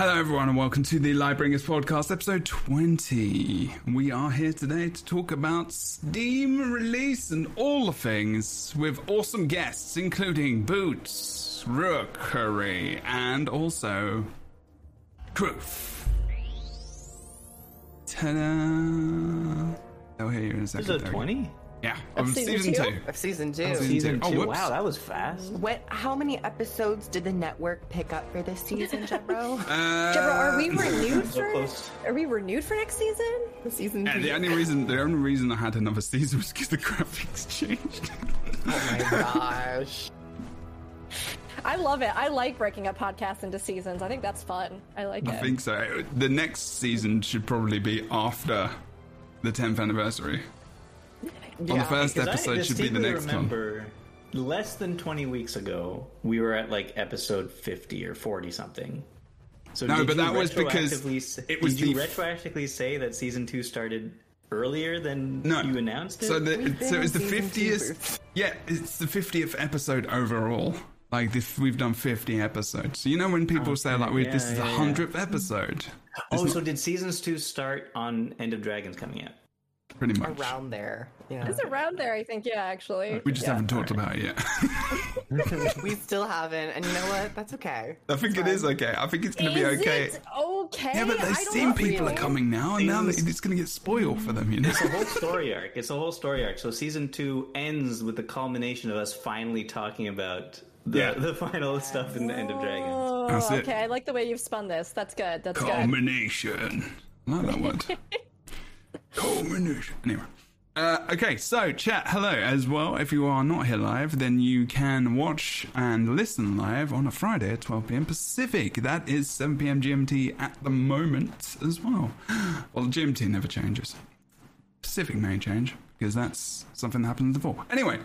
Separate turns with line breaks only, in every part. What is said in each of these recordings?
Hello, everyone, and welcome to the Lightbringers podcast, episode 20. We are here today to talk about Steam release and all the things with awesome guests, including Boots, Rookuri, and also Kroof. Ta-da! I'll hear you in a second.
Episode
There
20?
Yeah,
Of
of
season
season,
two?
two.
of season two.
Season
Season
two. Oh,
2.
whoops.
wow, that was fast.
What? How many episodes did the network pick up for this season, Jebro?
Uh,
Jebro, are we renewed
So
for?
close.
Are we renewed for next season?
The season
Yeah,
two.
the only reason the only reason I had another season was because the graphics changed.
oh my gosh.
I love it. I like breaking up podcasts into seasons. I think that's fun. I like
I
it.
think so. The next season should probably be after the 10th anniversary. On the first
Because I
episode should be the
distinctly
next one.
remember less than 20 weeks ago, we were at like episode 50 or 40 something. So
No, but that was because
retroactively
it was
did you
the-
retroactively say that season 2 started earlier than
No,
you announced it?
So the
We've been
so it's the
fiftieth. season.
Yeah, it's the fiftieth episode overall. Like this, we've done fifty episodes. So you know when people say like, we, "This is the
yeah, yeah.
hundredth episode,"
oh, so did seasons 2 start on End of Dragons coming out?
Pretty much.
Around there. Yeah.
It's around there, I think. Yeah, actually.
We just
Yeah.
haven't talked about it yet.
we still haven't, and you know what? That's okay.
I think it is okay. I think it's going to be okay.
it okay?
Yeah, but the
I don't
Steam
know.
people are coming now, and now it's going to get spoiled for them. You know.
It's a whole story arc. It's a whole story arc. So season 2 ends with the culmination of us finally talking about the,
Yeah.
the final stuff in the End of Dragons.
Oh,
That's it.
okay. I like the way you've spun this. That's good. That's good.
Culmination. I like that word. Anyway. Uh, okay, so chat, hello as well. If you are not here live, then you can watch and listen live on a Friday at 12 pm Pacific. That is 7 pm GMT at the moment as well. Well, GMT never changes. Pacific may change because that's something that happened before. Anyway,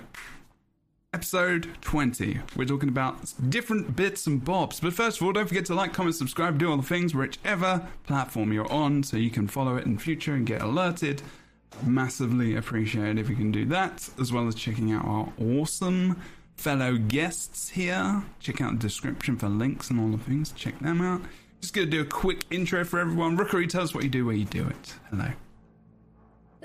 episode 20. We're talking about different bits and bobs. But first of all, don't forget to like, comment, subscribe, do all the things, whichever platform you're on, so you can follow it in future and get alerted. Massively appreciate if you can do that, as well as checking out our awesome fellow guests here. Check out the description for links and all the things. Check them out. Just gonna do a quick intro for everyone. Rookuri, tell us what you do, where you do it. Hello.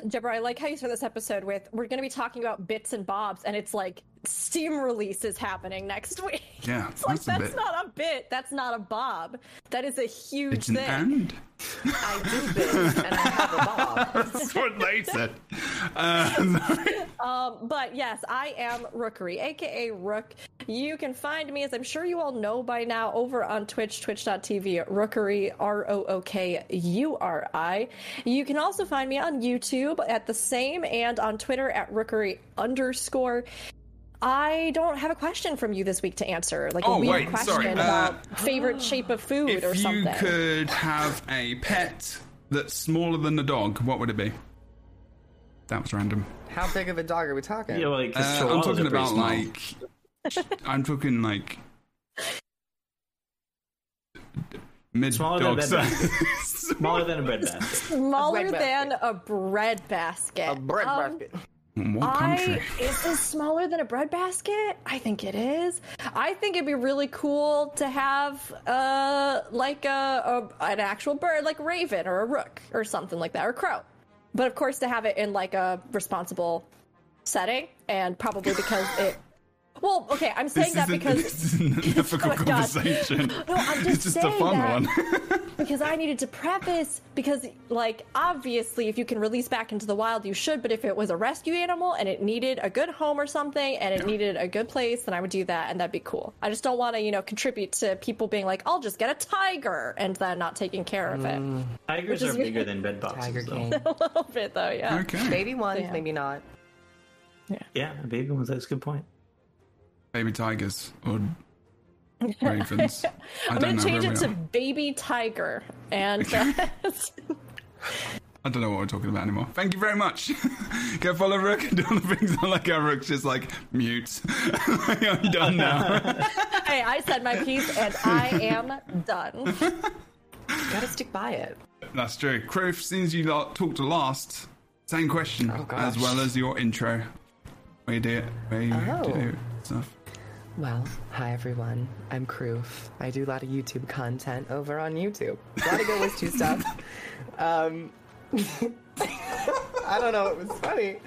Jebro, I like how you start this episode with we're going to be talking about bits and bobs, and it's like Steam release is happening next week.
Yeah,
It's like
that's
that's not a bit. That's not a bob. That is a huge
It's an
thing.
and.
I do this, and I have a bob.
That's what they said. Uh,
Um, but yes, I am Rookuri, aka Rook. You can find me, as I'm sure you all know by now, over on Twitch, twitch.tv, Rookuri, R O O K U R I. You can also find me on YouTube at the same and on Twitter at Rookuri underscore. I don't have a question from you this week to answer, like a
Oh,
weird
wait,
question
sorry, uh,
about favorite shape of food or something.
if you could have a pet that's smaller than a dog, what would it be? That was random.
How big of a dog are we talking?
Yeah, well, like, 'cause
Uh, I'm talking about
small.
like. I'm talking like. Mid
Smaller than
dog
a bed
size.
smaller than a bread basket.
Smaller
bread
than
basket.
a bread basket.
a bread
Um,
basket.
what country?
I is this smaller than a bread basket? I think it is. I think it'd be really cool to have uh like a, a an actual bird, like a raven or a rook or something like that, or a crow. But of course, to have it in like a responsible setting, and probably because it. Well, okay, I'm saying
This
that
isn't,
because
this isn't a difficult
Oh my God.
conversation.
No, I'm just
it's just a
saying
fun
that.
one.
because I needed to preface because like obviously if you can release back into the wild you should but if it was a rescue animal and it needed a good home or something and it needed a good place then I would do that and that'd be cool. I just don't want to you know contribute to people being like I'll just get a tiger and then not taking care of it. Mm. Tigers
are bigger than bed boxes,
Tiger
though.
A little bit though, yeah.
okay.
Maybe ones,
Yeah.
maybe not.
Yeah, Yeah, baby ones. That's a good point.
Baby tigers or ravens. I
I'm
don't
gonna
know
change
where
it to
are.
baby tiger and uh,
I don't know what we're talking about anymore. Thank you very much. Go follow Rook and do all the things I like how Rook's just like mute. I'm done now.
hey I said my piece and I am done.
Gotta stick by it.
That's true. Kroof, since you lot talked last, same question
Oh,
as well as your intro. Where you do it, where you
Oh.
do stuff.
Well, hi everyone. I'm Kroof. I do a lot of YouTube content over on YouTube. A lot of Go Wish 2 stuff. Um, I don't know, it was funny.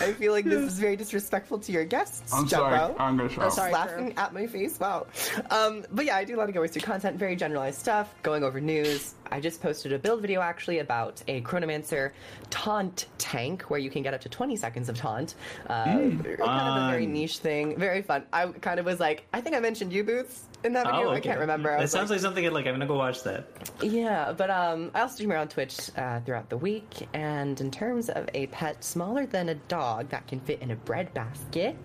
I feel like this is very disrespectful to your guests,
I'm sorry.
Jumbo.
I'm gonna shout.
sorry.
laughing at my face. Wow. Um, but yeah, I do a lot of Go Waster content, very generalized stuff, going over news. I just posted a build video actually about a Chronomancer taunt tank where you can get up to 20 seconds of taunt. Uh, kind of a very niche thing, very fun. I kind of was like, I think I mentioned you boots in that video.
Oh,
I can't remember. I
That sounds like, something I'd like. I'm gonna go watch that.
yeah, but um, I also stream around Twitch uh, throughout the week, and in terms of a pet smaller than a dog that can fit in a bread basket,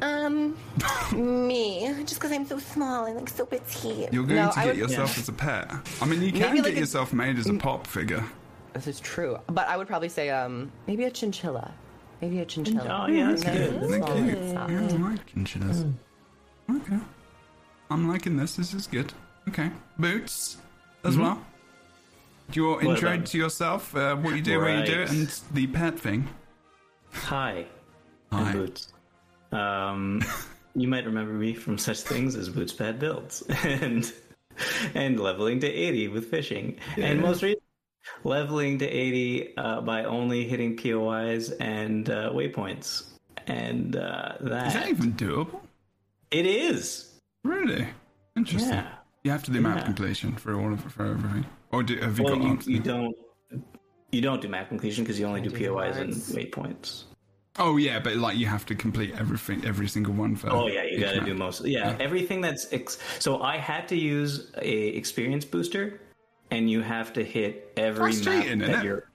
um, me, just because I'm so small and like so petite.
You're going
No,
to
I
get
would-
yourself as a pet. I mean, you can
Maybe
get
a-
yourself made as a pop figure.
This is true, but I would probably say um, maybe a chinchilla, maybe a chinchilla.
Oh, yeah, that's
Nice
good.
and
They're cute. Yeah, I like chinchillas. Okay. I'm liking this. This is good. Okay. Boots as well. Your
What
intro
about-
to yourself, uh, what you do, where you do it, and the pet thing.
Hi,
Hi.
Boots. Um, you might remember me from such things as Boots Pad Builds and and leveling to 80 with fishing, and most recently leveling to 80 uh, by only hitting POIs and uh, waypoints, and uh, that,
Is that even doable?
it is.
Really? Interesting.
Yeah.
You have to do map
Yeah.
completion for all of for everything, or do, have you
Well,
got
you, you don't. You don't do map completion because you only do
do
POIs and waypoints.
Oh yeah, but like you have to complete everything, every single one for.
Oh yeah, you got to do most. Yeah, everything that's ex- so I had to use a experience booster, and you have to hit every
That's
map
cheating,
that you're.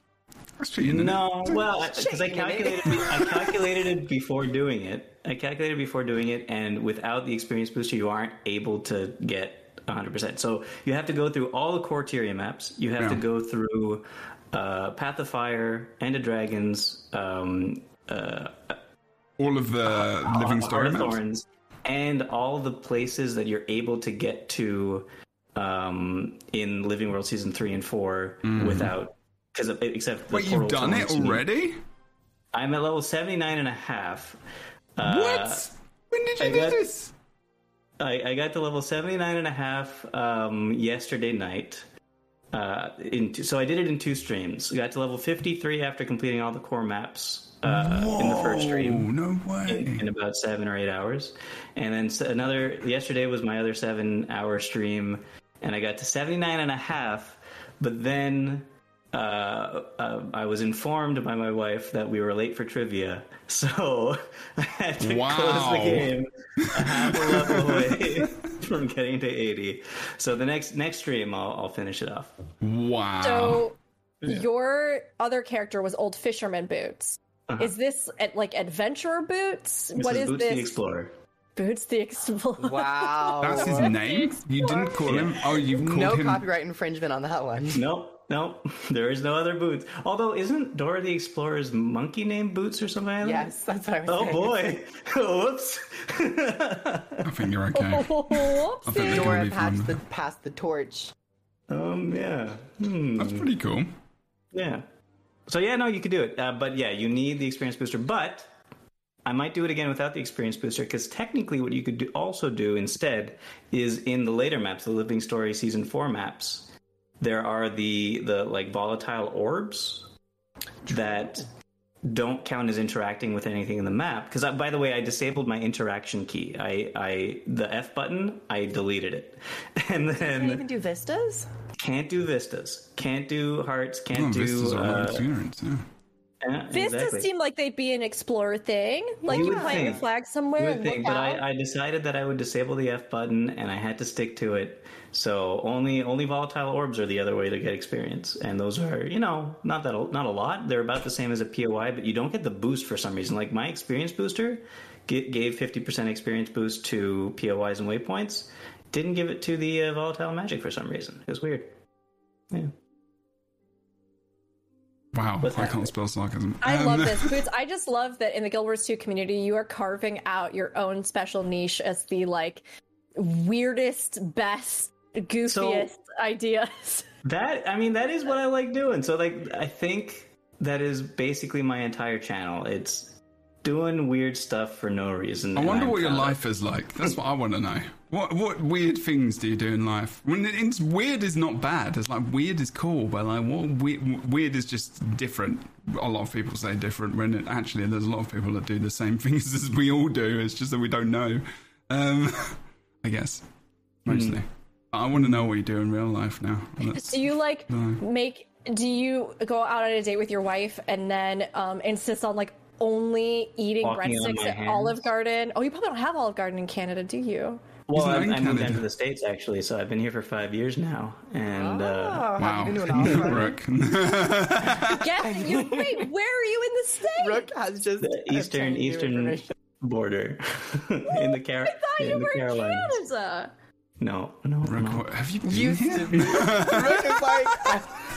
That's cheating.
No,
it?
well, because I
Cheating, isn't it?
calculated, I calculated it before doing it. I calculated before doing it, and without the experience booster, you aren't able to get 100%. So you have to go through all the core Tyria maps. You have to go through uh, Path of Fire, End of Dragons, um, uh,
all of the living
Heart
story maps.
Thorns, and all the places that you're able to get to um, in Living World Season 3 and 4 without. Because except
Mm. Wait, you've done it
torrents you need-
already?
I'm at level 79 and a half. Uh,
what? When did you
I
do
got-
this?
I, I got to level 79 and a half um, yesterday night. Uh, in two, so I did it in two streams. Got to level 53 after completing all the core maps uh, in the first
Oh
stream
no way!
in, in about seven or eight hours. And then another, yesterday was my other seven hour stream, and I got to 79 and a half. But then uh, uh, I was informed by my wife that we were late for trivia, so I had to
Wow.
close the game a half a level away from getting to 80. So the next next stream, I'll, I'll finish it off.
Wow.
So your other character was old fisherman boots. Is this at, like adventurer boots?
This
what
is
is
Boots
this?
the Explorer.
Boots the Explorer.
Wow.
That's his name. You didn't call him. Oh, you've called
no
him.
copyright infringement on that one.
Nope, nope. There is no other Boots. Although, isn't Dora the Explorer's monkey named Boots or something like that?
Yes, that's what I was
Oh
saying.
boy! Whoops.
I think you're okay. I think
Whoopsie.
Dora
leave
passed
him.
the, passed the torch.
um. Yeah. Hmm.
That's pretty cool.
Yeah. So yeah, no, you could do it. Uh, but yeah, you need the experience booster. But I might do it again without the experience booster because technically, what you could do, also do instead is in the later maps, the Living Story season four maps. There are the the like volatile orbs that don't count as interacting with anything in the map. Because by the way, I disabled my interaction key. I I the F button. I deleted it, and
Can
then
you even do vistas?
Can't do vistas, can't do hearts, can't
this is
do.
a lot
Uh,
experience. Yeah.
yeah,
Vistas
exactly.
seem like they'd be an explorer thing. Like
You
you,
would
plant your flag somewhere
You
and
would
look
think, but
out.
I, I decided that I would disable the F button, and I had to stick to it. So only only volatile orbs are the other way to get experience, and those are you know not that a- not a lot. They're about the same as a POI, but you don't get the boost for some reason. Like my experience booster g- gave fifty percent experience boost to POIs and waypoints. Didn't give it to the uh, volatile magic for some reason. It was weird. Yeah.
Wow,
What's
I
happening?
can't spell sarcasm.
I
Um,
love this, Boots. I just love that in the Guild Wars 2 community, you are carving out your own special niche as the like weirdest, best, goofiest ideas.
That I mean, that is what I like doing. So like, I think that is basically my entire channel. It's doing weird stuff for no reason.
I wonder what your
proud of
life is like. That's what I want to know. What what weird things do you do in life? When it's weird is not bad. It's like weird is cool, but like what weird, weird is just different. A lot of people say different when it, actually there's a lot of people that do the same things as we all do. It's just that we don't know. Um, I guess mostly. I want to know what you do in real life now. That's-
Do you like
No.
make? Do you go out on a date with your wife and then um, insist on like only eating breadsticks at
hands?
Olive Garden? Oh, you probably don't have Olive Garden in Canada, do you?
Well, I, I moved
Canada.
down to the states actually, so I've been here for five years now, and uh,
Oh,
wow,
have you been to an Olive
Rook.
Guess you. Wait, where are you in the states?
Rook has just
the eastern eastern border in the Car-
I thought
in
you
the
were in
Carolinas.
Canada.
No, no,
Rook,
no.
have you been
Used
here?
to be. Rook is like,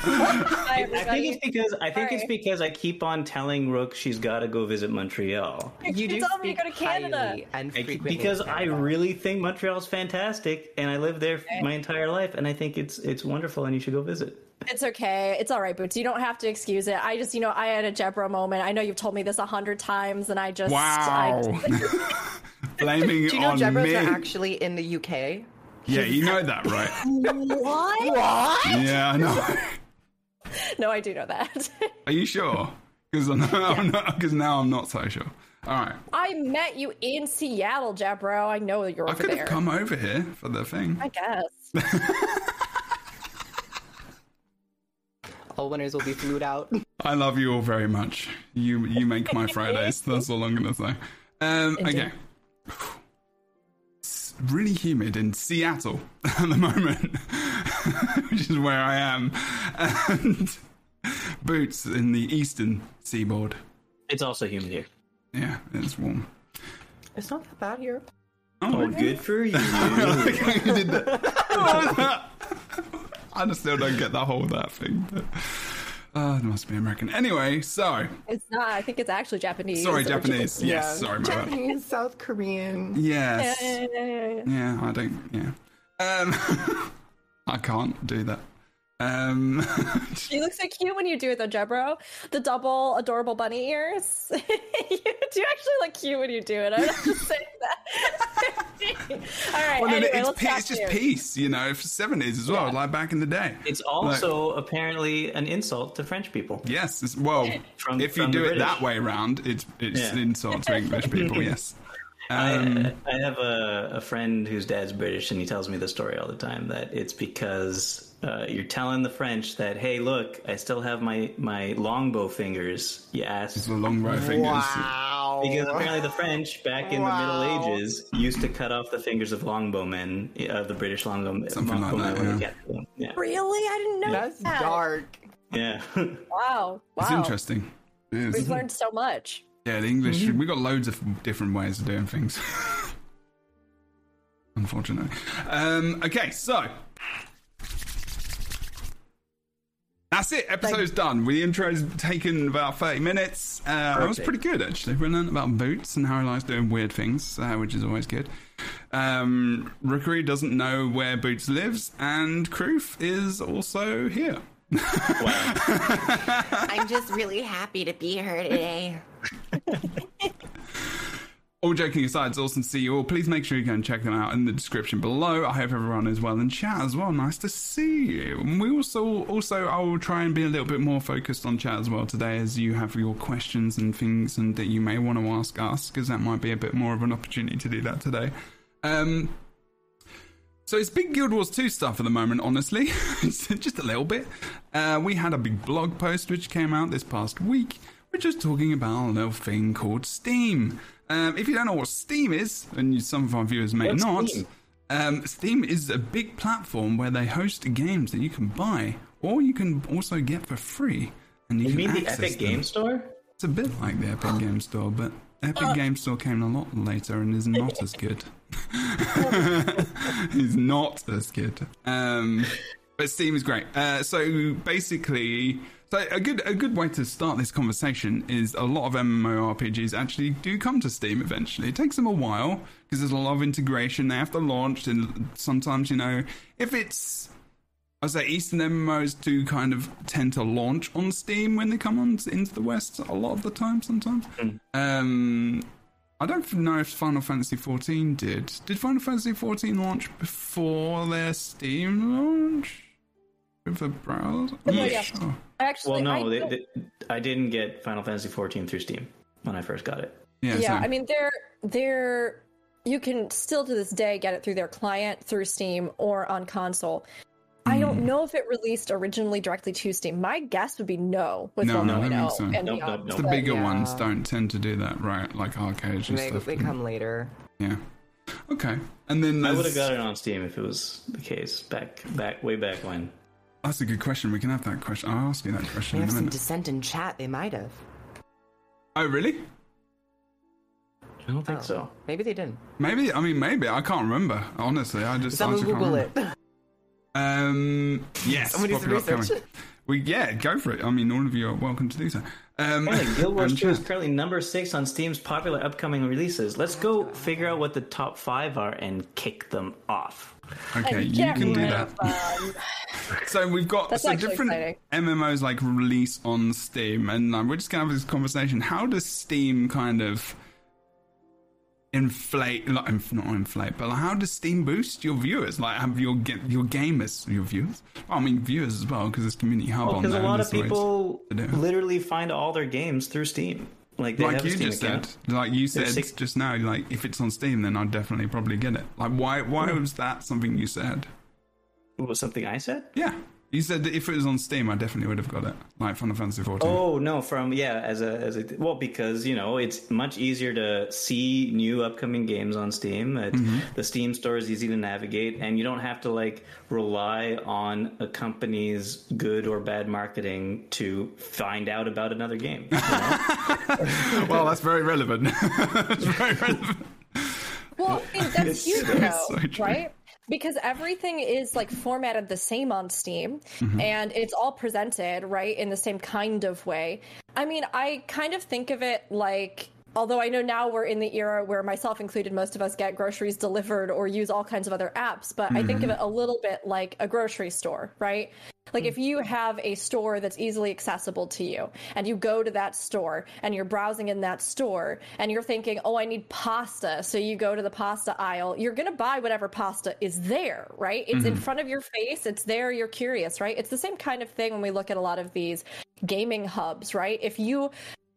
Hi,
I think it's because I think it's because I keep on telling Rook she's got to go visit Montreal.
you do
You told me to go to Canada.
highly and
I-
frequently
because
of
I really think Montreal's fantastic, and I lived there my entire life, and I think it's it's wonderful, and you should go visit.
It's okay. It's all right, Boots. You don't have to excuse it. I just, you know, I had a Jebro moment. I know you've told me this a hundred times, and I just,
Wow.
I,
Blaming
Do you know
on
Jebro's
me.
are actually in the UK?
Yeah, you know that, right?
what?
What?
yeah, I know.
No, I do know that.
Are you sure? Because now I'm not so sure. All right.
I met you in Seattle, Jebro. I know that you're
I
over
could
there.
have come over here for the thing.
I guess.
All winners will be flued out.
I love you all very much. You you make my Fridays. That's all I'm gonna say. Um, okay. It's really humid in Seattle at the moment, which is where I am, and boots in the eastern seaboard.
It's also humid here.
Yeah, it's warm.
It's not that bad here.
Oh, oh good for you.
you did that. What was that? I still don't get the whole of that thing. But, uh, it must be American. Anyway, so
It's not. I think it's actually Japanese.
sorry,
or
Japanese. Yes, sorry, my bad.
Japanese, South Korean.
Yes.
Yeah, yeah, yeah, yeah.
Yeah, I don't. Yeah. Um, I can't do that. Um,
You look so cute when you do it, though, Jebro. The double adorable bunny ears. you do actually look cute when you do it. I'm not just saying that. All right.
well,
anyway,
it's,
let's
pe-
talk
it's just peace, you know, for seventies as well,
Yeah.
like back in the day.
It's also apparently an insult to French people.
Yes. It's, well,
From-
if you do
the
it that way around, it's it's
Yeah.
an insult to English people. Yes. Um,
I, I have a, a friend whose dad's British, and he tells me the story all the time that it's because uh, you're telling the French that, hey, look, I still have my, my longbow fingers, you ass.
the long row fingers.
Wow.
Because apparently the French, back in
Wow.
the Middle Ages, used to cut off the fingers of longbowmen, uh, the British longbow,
Something like that,
when
yeah.
them. Yeah.
Really? I didn't know
That's
that.
dark.
Yeah.
Wow. Wow.
It's interesting. It is.
We've learned so much.
Yeah, the English. We've got loads of different ways of doing things. Unfortunately. Um, okay, so that's it. Episode's done. The intro's taken about thirty minutes. Uh, that was pretty good actually. We learned about boots and how he likes doing weird things, uh, which is always good. Um, Rookuri doesn't know where Boots lives, and Kroof is also here.
wow.
I'm just really happy to be here today.
All joking aside, it's awesome to see you all. Please make sure you go and check them out in the description below. I hope everyone is well in chat as well. Nice to see you. We also, also, I will try and be a little bit more focused on chat as well today, as you have your questions and things, and that you may want to ask us, because that might be a bit more of an opportunity to do that today. Um, so it's big Guild Wars 2 stuff at the moment, honestly. Just a little bit. Uh, we had a big blog post which came out this past week, which was talking about a little thing called Steam. Um, if you don't know what Steam is, and some of our viewers may
What's
not,
Steam?
Um, Steam is a big platform where they host games that you can buy, or you can also get for free. And you,
You
can
mean the Epic
them.
Game Store?
It's a bit like the Epic Game Store, but Epic Game Store came a lot later and is not as good. He's not as good. Um, but Steam is great. Uh, so basically, so a good a good way to start this conversation is a lot of MMORPGs actually do come to Steam eventually. It takes them a while because there's a lot of integration. They have to launch, and sometimes you know if it's I say Eastern MMOs do kind of tend to launch on Steam when they come on into the West a lot of the time. Sometimes, um, I don't know if Final Fantasy XIV did. Did Final Fantasy XIV launch before their Steam launch with a browser? I'm
No, yeah.
sure.
Actually,
Well, no,
I
they, they, I didn't get Final Fantasy 14 through Steam when I first got it.
Yeah,
yeah,
same.
I mean, they're they're you can still to this day get it through their client, through Steam, or on console. I
Hmm.
don't know if it released originally directly to Steam. My guess would be no with
No, no, I
1.0
don't think so.
and
Nope,
beyond.
nope, nope.
the
But
bigger
yeah.
ones don't tend to do that, right? Like arcades and
They,
stuff.
they come later.
Yeah. Okay. And then
I would have got it on Steam if it was the case back, back, way back when.
That's a good question. We can have that question. I'll ask you that question in
have
a
some
minute.
dissent in chat. They might have.
Oh, really?
I don't think
Oh.
so.
Maybe they didn't.
Maybe. I mean, maybe. I can't remember. Honestly, I just. I
Someone
just can't
Google it.
Um. Yes.
Someone needs to
popular
research
upcoming. We yeah, go for it. I mean, all of you are welcome to do so. Um,
Apparently, Guild Wars 2 is currently number six on Steam's popular upcoming releases. Let's go figure out what the top five are and kick them off.
Okay, you can do that.
of, um,
So we've got
That's
so different
exciting.
MMOs like release on Steam, and um, we're just gonna have this conversation. How does Steam kind of inflate, like, inf- not inflate, but like, how does Steam boost your viewers? Like, have your ga- your gamers, your viewers? Well, I mean, viewers as well, because it's community hub on
Because
there.
a lot of people
to do it.
literally find all their games through Steam. Like
like you just
account.
said, like you said
six-
just now, like if it's on Steam, then I'd definitely probably get it. Like, why? Why hmm. was that something you said?
What was something I said?
Yeah, you said that if it was on Steam, I definitely would have got it. Like Final Fantasy 14.
Oh no, from yeah, as a as a well because you know it's much easier to see new upcoming games on Steam. It,
Mm-hmm.
The Steam store is easy to navigate, and you don't have to like rely on a company's good or bad marketing to find out about another game. you know?
well, that's very relevant. that's very relevant.
Well, I mean, that's huge though,
so
right? Because everything is like formatted the same on Steam mm-hmm. and it's all presented, right, in the same kind of way. I mean, I kind of think of it like although I know now we're in the era where myself included most of us get groceries delivered or use all kinds of other apps, but I think of mm-hmm. it a little bit like a grocery store, right? Like hmm. if you have a store that's easily accessible to you and you go to that store and you're browsing in that store and you're thinking, "Oh, I need pasta." So you go to the pasta aisle, you're going to buy whatever pasta is there, right? It's in hmm. front of your face, it's there, you're curious, right? It's the same kind of thing when we look at a lot of these gaming hubs, right? If you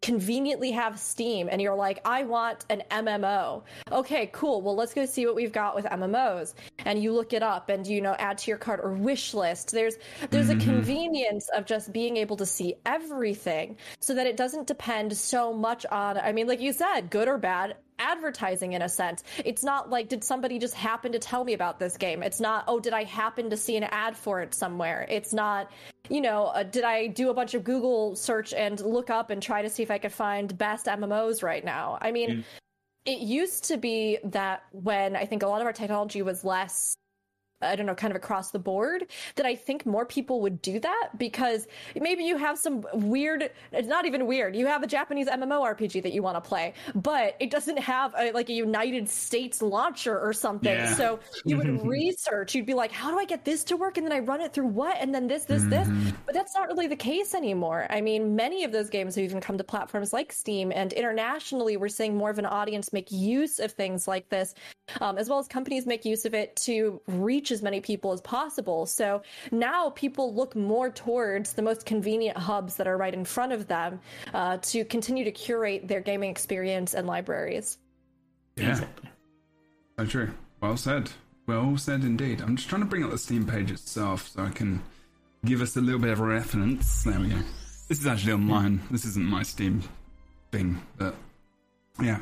conveniently have Steam and you're like, I want an MMO. Okay, cool. Well, let's go see what we've got with MMOs. And you look it up and you know add to your cart or wish list. There's there's a mm-hmm. convenience of just being able to see everything so that it doesn't depend so much on I mean, like you said, good or bad advertising in a sense. It's not like did somebody just happen to tell me about this game? It's not oh did I happen to see an ad for it somewhere? It's not you know, uh, did I do a bunch of Google search and look up and try to see if I could find best MMOs right now? I mean, it used to be that when I think a lot of our technology was less I don't know, kind of across the board, that I think more people would do that because maybe you have some weird, it's not even weird, you have a Japanese MMORPG that you want to play, but it doesn't have a, like a United States launcher or something.
Yeah.
So you would research, you'd be like, how do I get this to work? And then I run it through what? And then this, this, this. But that's not really the case anymore. I mean, many of those games have even come to platforms like Steam, and internationally, we're seeing more of an audience make use of things like this, um, as well as companies make use of it to reach as many people as possible. So now people look more towards the most convenient hubs that are right in front of them uh, to continue to curate their gaming experience and libraries.
Yeah. So true. Well said. Well said indeed. I'm just trying to bring up the Steam page itself so I can give us a little bit of reference. There we go. This is actually online. This isn't my Steam thing, but yeah.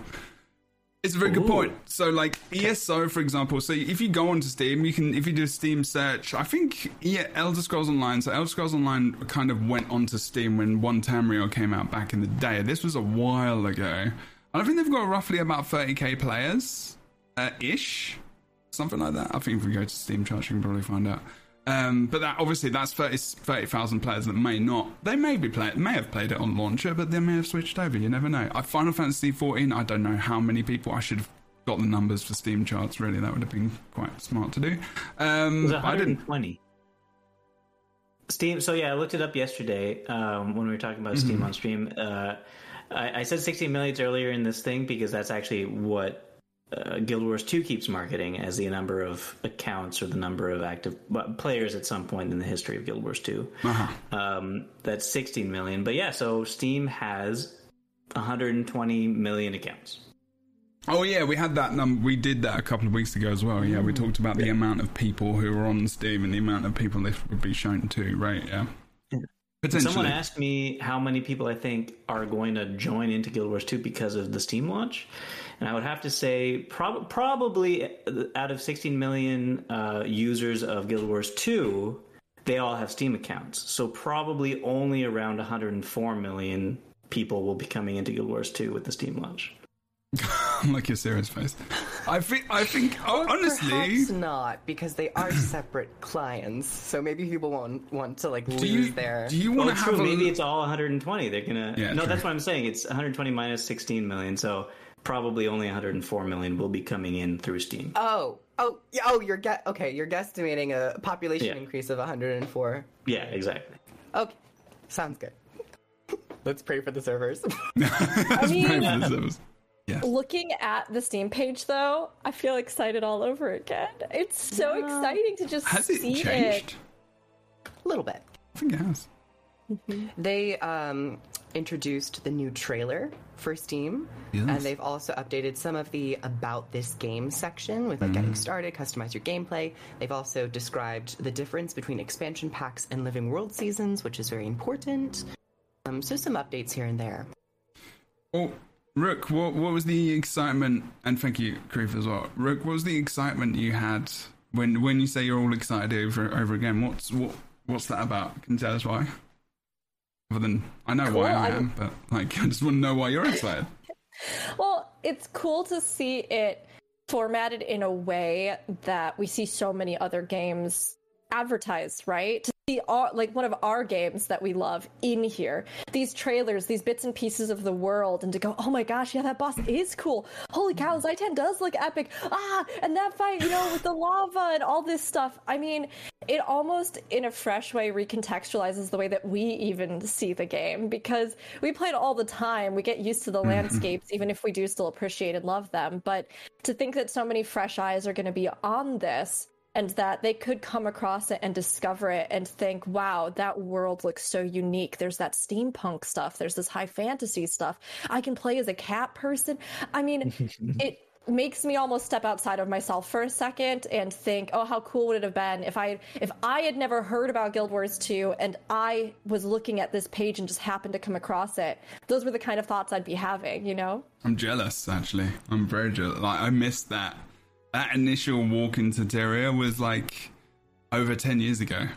It's a very good point. So, like ESO, for example. So, if you go onto Steam, you can if you do a Steam search. I think yeah, Elder Scrolls Online. So, Elder Scrolls Online kind of went onto Steam when One Tamriel came out back in the day. This was a while ago. I think they've got roughly about 30k players, uh, ish, something like that. I think if we go to Steam charts, you can probably find out. Um, but that obviously that's 30 30,000 players that may not. They may be play, may have played it on launcher, but they may have switched over. You never know. I Final Fantasy 14. I don't know how many people. I should have got the numbers for Steam charts. Really, that would have been quite smart to do. Um,
It was
I didn't.
120. Steam. So yeah, I looked it up yesterday um, when we were talking about Steam on stream. Uh, I, I said 16 millions earlier in this thing because that's actually what uh, Guild Wars 2 keeps marketing as the number of accounts or the number of active players at some point in the history of Guild Wars 2. Um, that's 16 million. But yeah, so Steam has 120 million accounts.
Oh yeah, we had that number. We did that a couple of weeks ago as well. Yeah, we talked about the amount of people who were on Steam and the amount of people this would be shown to. Right? Yeah. Potentially.
Someone asked me how many people I think are going to join into Guild Wars 2 because of the Steam launch. And I would have to say, prob- probably out of 16 million uh, users of Guild Wars 2, they all have Steam accounts. So probably only around 104 million people will be coming into Guild Wars 2 with the Steam launch.
like your serious face. I think. I think. Oh, honestly,
Perhaps not, because they are separate clients. So maybe people won't want to like
do
lose
you
their.
do you
Well,
want to
true.
have a
Maybe it's all 120. They're gonna.
Yeah,
no,
true.
that's what I'm saying. It's 120 minus 16 million. So probably only 104 million will be coming in through Steam.
Oh, oh, oh! You're get okay. You're guesstimating a population
Yeah.
increase of 104.
Yeah, exactly.
Okay, sounds good. Let's pray for the servers.
I mean,
Pray for the servers.
looking at the Steam page though, I feel excited all over again. It's so exciting to just
Has it
see
changed?
a little bit.
I think it has.
They um, introduced the new trailer for Steam,
Yes.
and they've also updated some of the about this game section with like getting started, customize your gameplay. They've also described the difference between expansion packs and living world seasons, which is very important. Um, so some updates here and there.
Oh, Rook, what what was the excitement? And thank you, Creef, as well. Rook, what was the excitement you had when when you say you're all excited over over again? What's what what's that about? Can you tell us why? Other than I know why
Cool,
I
I'm-
am, but like I just want to know why you're excited.
Well, it's cool to see it formatted in a way that we see so many other games advertised, right? See our, like one of our games that we love in here. These trailers, these bits and pieces of the world, and to go, oh my gosh, yeah, that boss is cool. Holy cow, Zhaitan does look epic. Ah, and that fight, you know, with the lava and all this stuff. I mean, it almost in a fresh way recontextualizes the way that we even see the game because we play it all the time. We get used to the landscapes, even if we do still appreciate and love them. But to think that so many fresh eyes are going to be on this and that they could come across it and discover it and think, wow, that world looks so unique. There's that steampunk stuff, there's this high fantasy stuff. I can play as a cat person. I mean, it makes me almost step outside of myself for a second and think, oh, how cool would it have been if I if I had never heard about Guild Wars 2 and I was looking at this page and just happened to come across it. Those were the kind of thoughts I'd be having, you know?
I'm jealous, actually. I'm very jealous. Like I missed that. That initial walk into Tyria was like over ten years ago.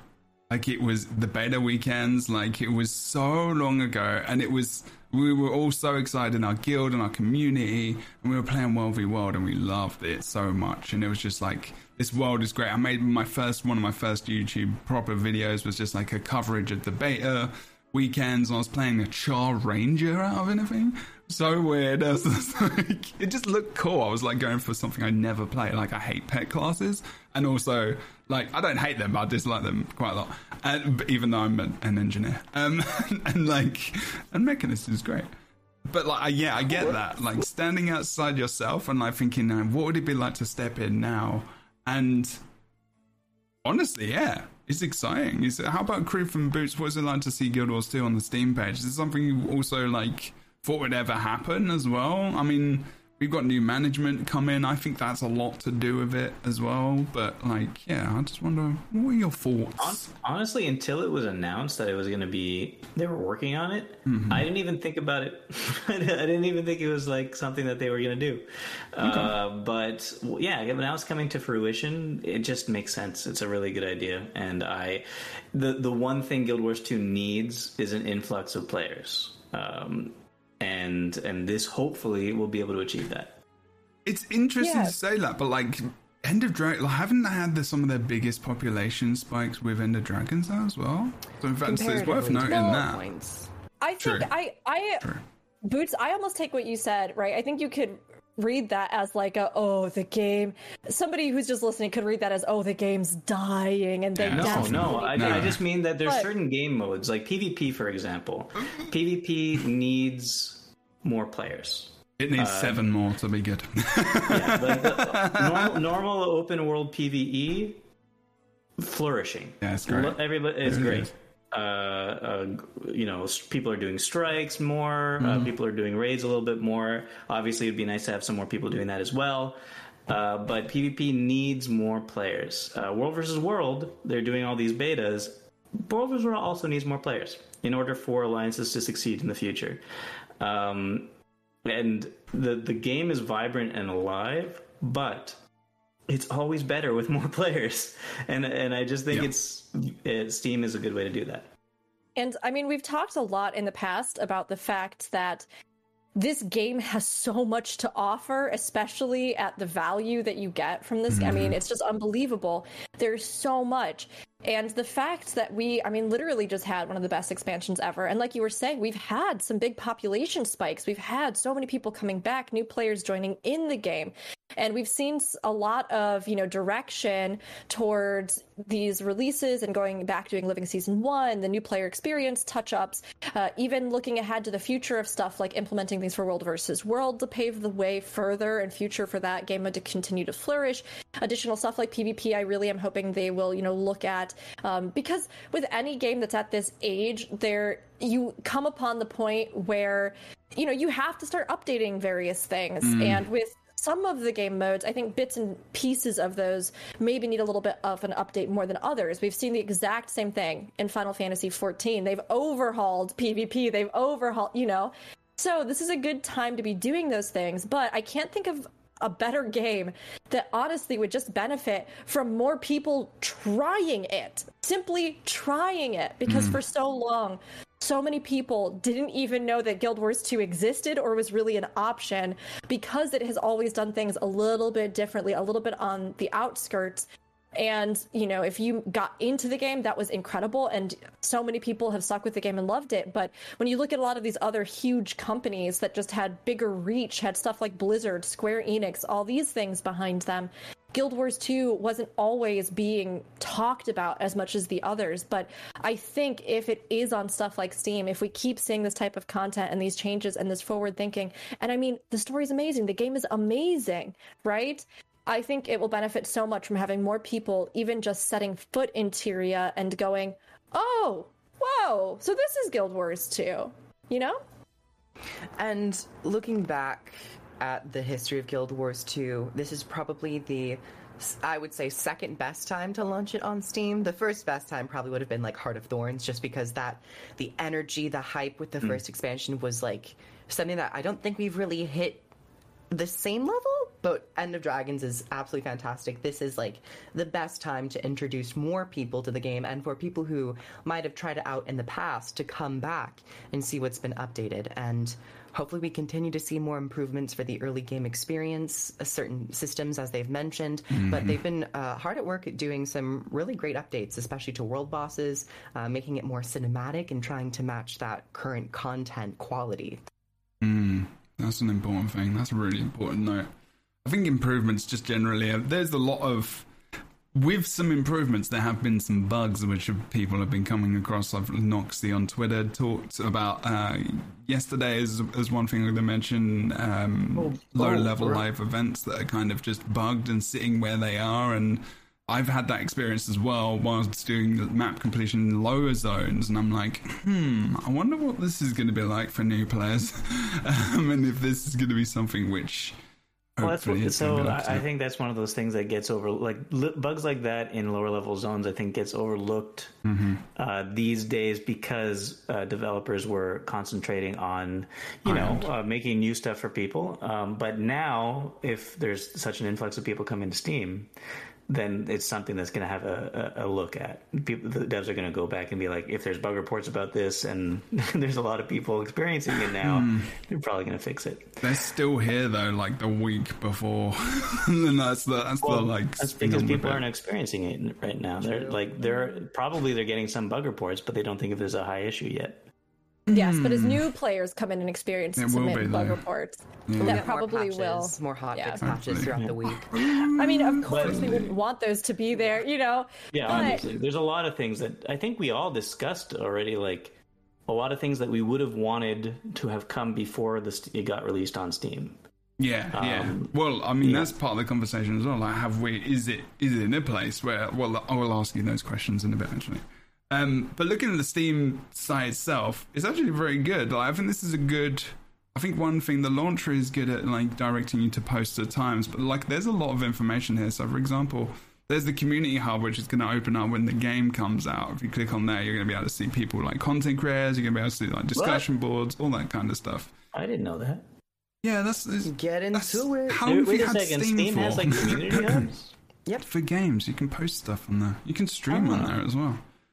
Like it was the beta weekends. Like it was so long ago, and it was we were all so excited in our guild and our community, and we were playing World v World, and we loved it so much. And it was just like this world is great. I made my first one of my first YouTube proper videos was just like a coverage of the beta weekends and I was playing a Charr Ranger out of anything. So weird. I was just like, it just looked cool. I was like going for something I never play. Like I hate pet classes, and also like I don't hate them, but I dislike them quite a lot. And even though I'm an, engineer, um, and like and Mechanist is great. But like, yeah, I get that. Like standing outside yourself and like thinking, what would it be like to step in now? And honestly, yeah, it's exciting. Is how about Crew from Boots? What's it like to see Guild Wars 2 on the Steam page? Is this something you also like thought would ever happen as well? I mean, we've got new management come in. I think that's a lot to do with it as well. But like, yeah, I just wonder what are your thoughts?
Honestly, until it was announced that it was going to be, they were working on it.
Mm-hmm.
I didn't even think about it. I didn't even think it was like something that they were going to do. Uh, but yeah, now it's coming to fruition. It just makes sense. It's a really good idea, and I, the the one thing Guild Wars Two needs is an influx of players. Um, and and this hopefully will be able to achieve that.
It's interesting
Yeah.
to say that, but like End of Dragon, like, haven't they had the, some of their biggest population spikes with End of Dragons now as well? So in fact, it's worth noting
all
that.
Points.
I think
True.
I I
True.
Boots, I almost take what you said, right? I think you could read that as like a oh the game somebody who's just listening could read that as oh the game's dying and they
Yeah.
No, no. I,
No.
I just mean that there's
But-
certain game modes, like PvP, for example. Mm-hmm. PvP needs more players.
It needs uh, seven more to be good.
Yeah, like the, normal, normal open world PVE, flourishing.
Yeah, it's great.
Lo- Everybody, it's
It
great. Uh, uh, you know, people are doing strikes more.
Mm-hmm.
Uh, people are doing raids a little bit more. Obviously, it'd be nice to have some more people doing that as well. Uh, but PvP needs more players. Uh, world versus World, they're doing all these betas. World versus World also needs more players in order for alliances to succeed in the future. Um, and the the game is vibrant and alive, but it's always better with more players. And and I just think
Yeah.
it's it, Steam is a good way to do that.
And I mean, we've talked a lot in the past about the fact that this game has so much to offer, especially at the value that you get from this. I mean, mm-hmm. it's just unbelievable. There's so much. And the fact that we, I mean, literally just had one of the best expansions ever. And like you were saying, we've had some big population spikes. We've had so many people coming back, new players joining in the game. And we've seen a lot of, you know, direction towards these releases and going back doing Living Season 1, the new player experience touch ups, uh, even looking ahead to the future of stuff like implementing things for World versus World to pave the way further and future for that game to continue to flourish. Additional stuff like PvP, I really am hoping they will, you know, look at um, because with any game that's at this age, there you come upon the point where you know you have to start updating various things, and with some of the game modes, I think bits and pieces of those maybe need a little bit of an update more than others. We've seen the exact same thing in Final Fantasy XIV. They've overhauled PvP, they've overhauled, you know. So this is a good time to be doing those things, but I can't think of a better game that honestly would just benefit from more people trying it. Simply trying it because mm. for so long so many people didn't even know that Guild Wars 2 existed or was really an option because it has always done things a little bit differently, a little bit on the outskirts. And, you know, if you got into the game, that was incredible. And so many people have stuck with the game and loved it. But when you look at a lot of these other huge companies that just had bigger reach, had stuff like Blizzard, Square Enix, all these things behind them, Guild Wars 2 wasn't always being talked about as much as the others, but I think if it is on stuff like Steam, if we keep seeing this type of content and these changes and this forward thinking, and I mean, the story is amazing, the game is amazing, right? I think it will benefit so much from having more people even just setting foot in Tyria and going, oh, whoa, so this is Guild Wars 2, you know?
And looking back at the history of Guild Wars 2, this is probably the I would say second best time to launch it on Steam. The first best time probably would have been like Heart of Thorns just because that the energy, the hype with the hmm. first expansion was like something that I don't think we've really hit the same level, but End of Dragons is absolutely fantastic. This is like the best time to introduce more people to the game and for people who might have tried it out in the past to come back and see what's been updated. And hopefully, we continue to see more improvements for the early game experience, uh, certain systems, as they've mentioned. But they've been uh, hard at work at doing some really great updates, especially to world bosses, uh, making it more cinematic and trying to match that current content quality.
That's an important thing. That's a really important note. I think improvements just generally, uh, there's a lot of. With some improvements, there have been some bugs which people have been coming across. I've Noxy on Twitter talked about uh, yesterday as, as one thing they mentioned um, low level
right.
live events that are kind of just bugged and sitting where they are. And I've had that experience as well whilst doing the map completion in lower zones. And I'm like, hmm, I wonder what this is going to be like for new players. um, and if this is going to be something which.
Well, that's what, so I, I think that's one of those things that gets over like li- bugs like that in lower level zones. I think gets overlooked
Mm-hmm.
uh, these days because uh, developers were concentrating on you know uh, making new stuff for people. Um, but now, if there's such an influx of people coming to Steam, then it's something that's going to have a, a, a look at. People, the devs are going to go back and be like, if there's bug reports about this, and there's a lot of people experiencing it now,
Hmm.
they're probably going to fix it.
They're still here though, like the week before. and that's the that's
Well,
the like.
that's because people aren't experiencing it right now. They're like they're probably they're getting some bug reports, but they don't think if there's a high issue yet.
Yes, but as new players come in and experience
It will
submit bug
though.
reports,
Yeah.
that
Get more
probably will.
more hotfix
Yeah.
patches throughout the week.
I mean, of course, we wouldn't want those to be there, you know.
Yeah,
but
obviously. There's a lot of things that I think we all discussed already, like a lot of things that we would have wanted to have come before this it got released on Steam.
Yeah, yeah.
Um,
Well, I mean,
yeah.
that's part of the conversation as well. Like, have we? Is it? Is it in a place where? Well, I will ask you those questions in a bit, actually. Um, but looking at the Steam site itself, it's actually very good. Like, I think this is a good. I think one thing the launcher is good at, like directing you to posts at times. But like, there's a lot of information here. So, for example, there's the community hub, which is going to open up when the game comes out. If you click on there, you're going to be able to see people like content creators. You're going to be able to see like discussion boards, all that kind of stuff.
I didn't know that.
Yeah, that's, that's
Get
that's
into it.
How
Wait,
have
wait a
had
second.
Steam,
Steam,
for?
has like community hubs.
Yep, for games. You can post stuff on there. You can stream on
Ah.
there as well.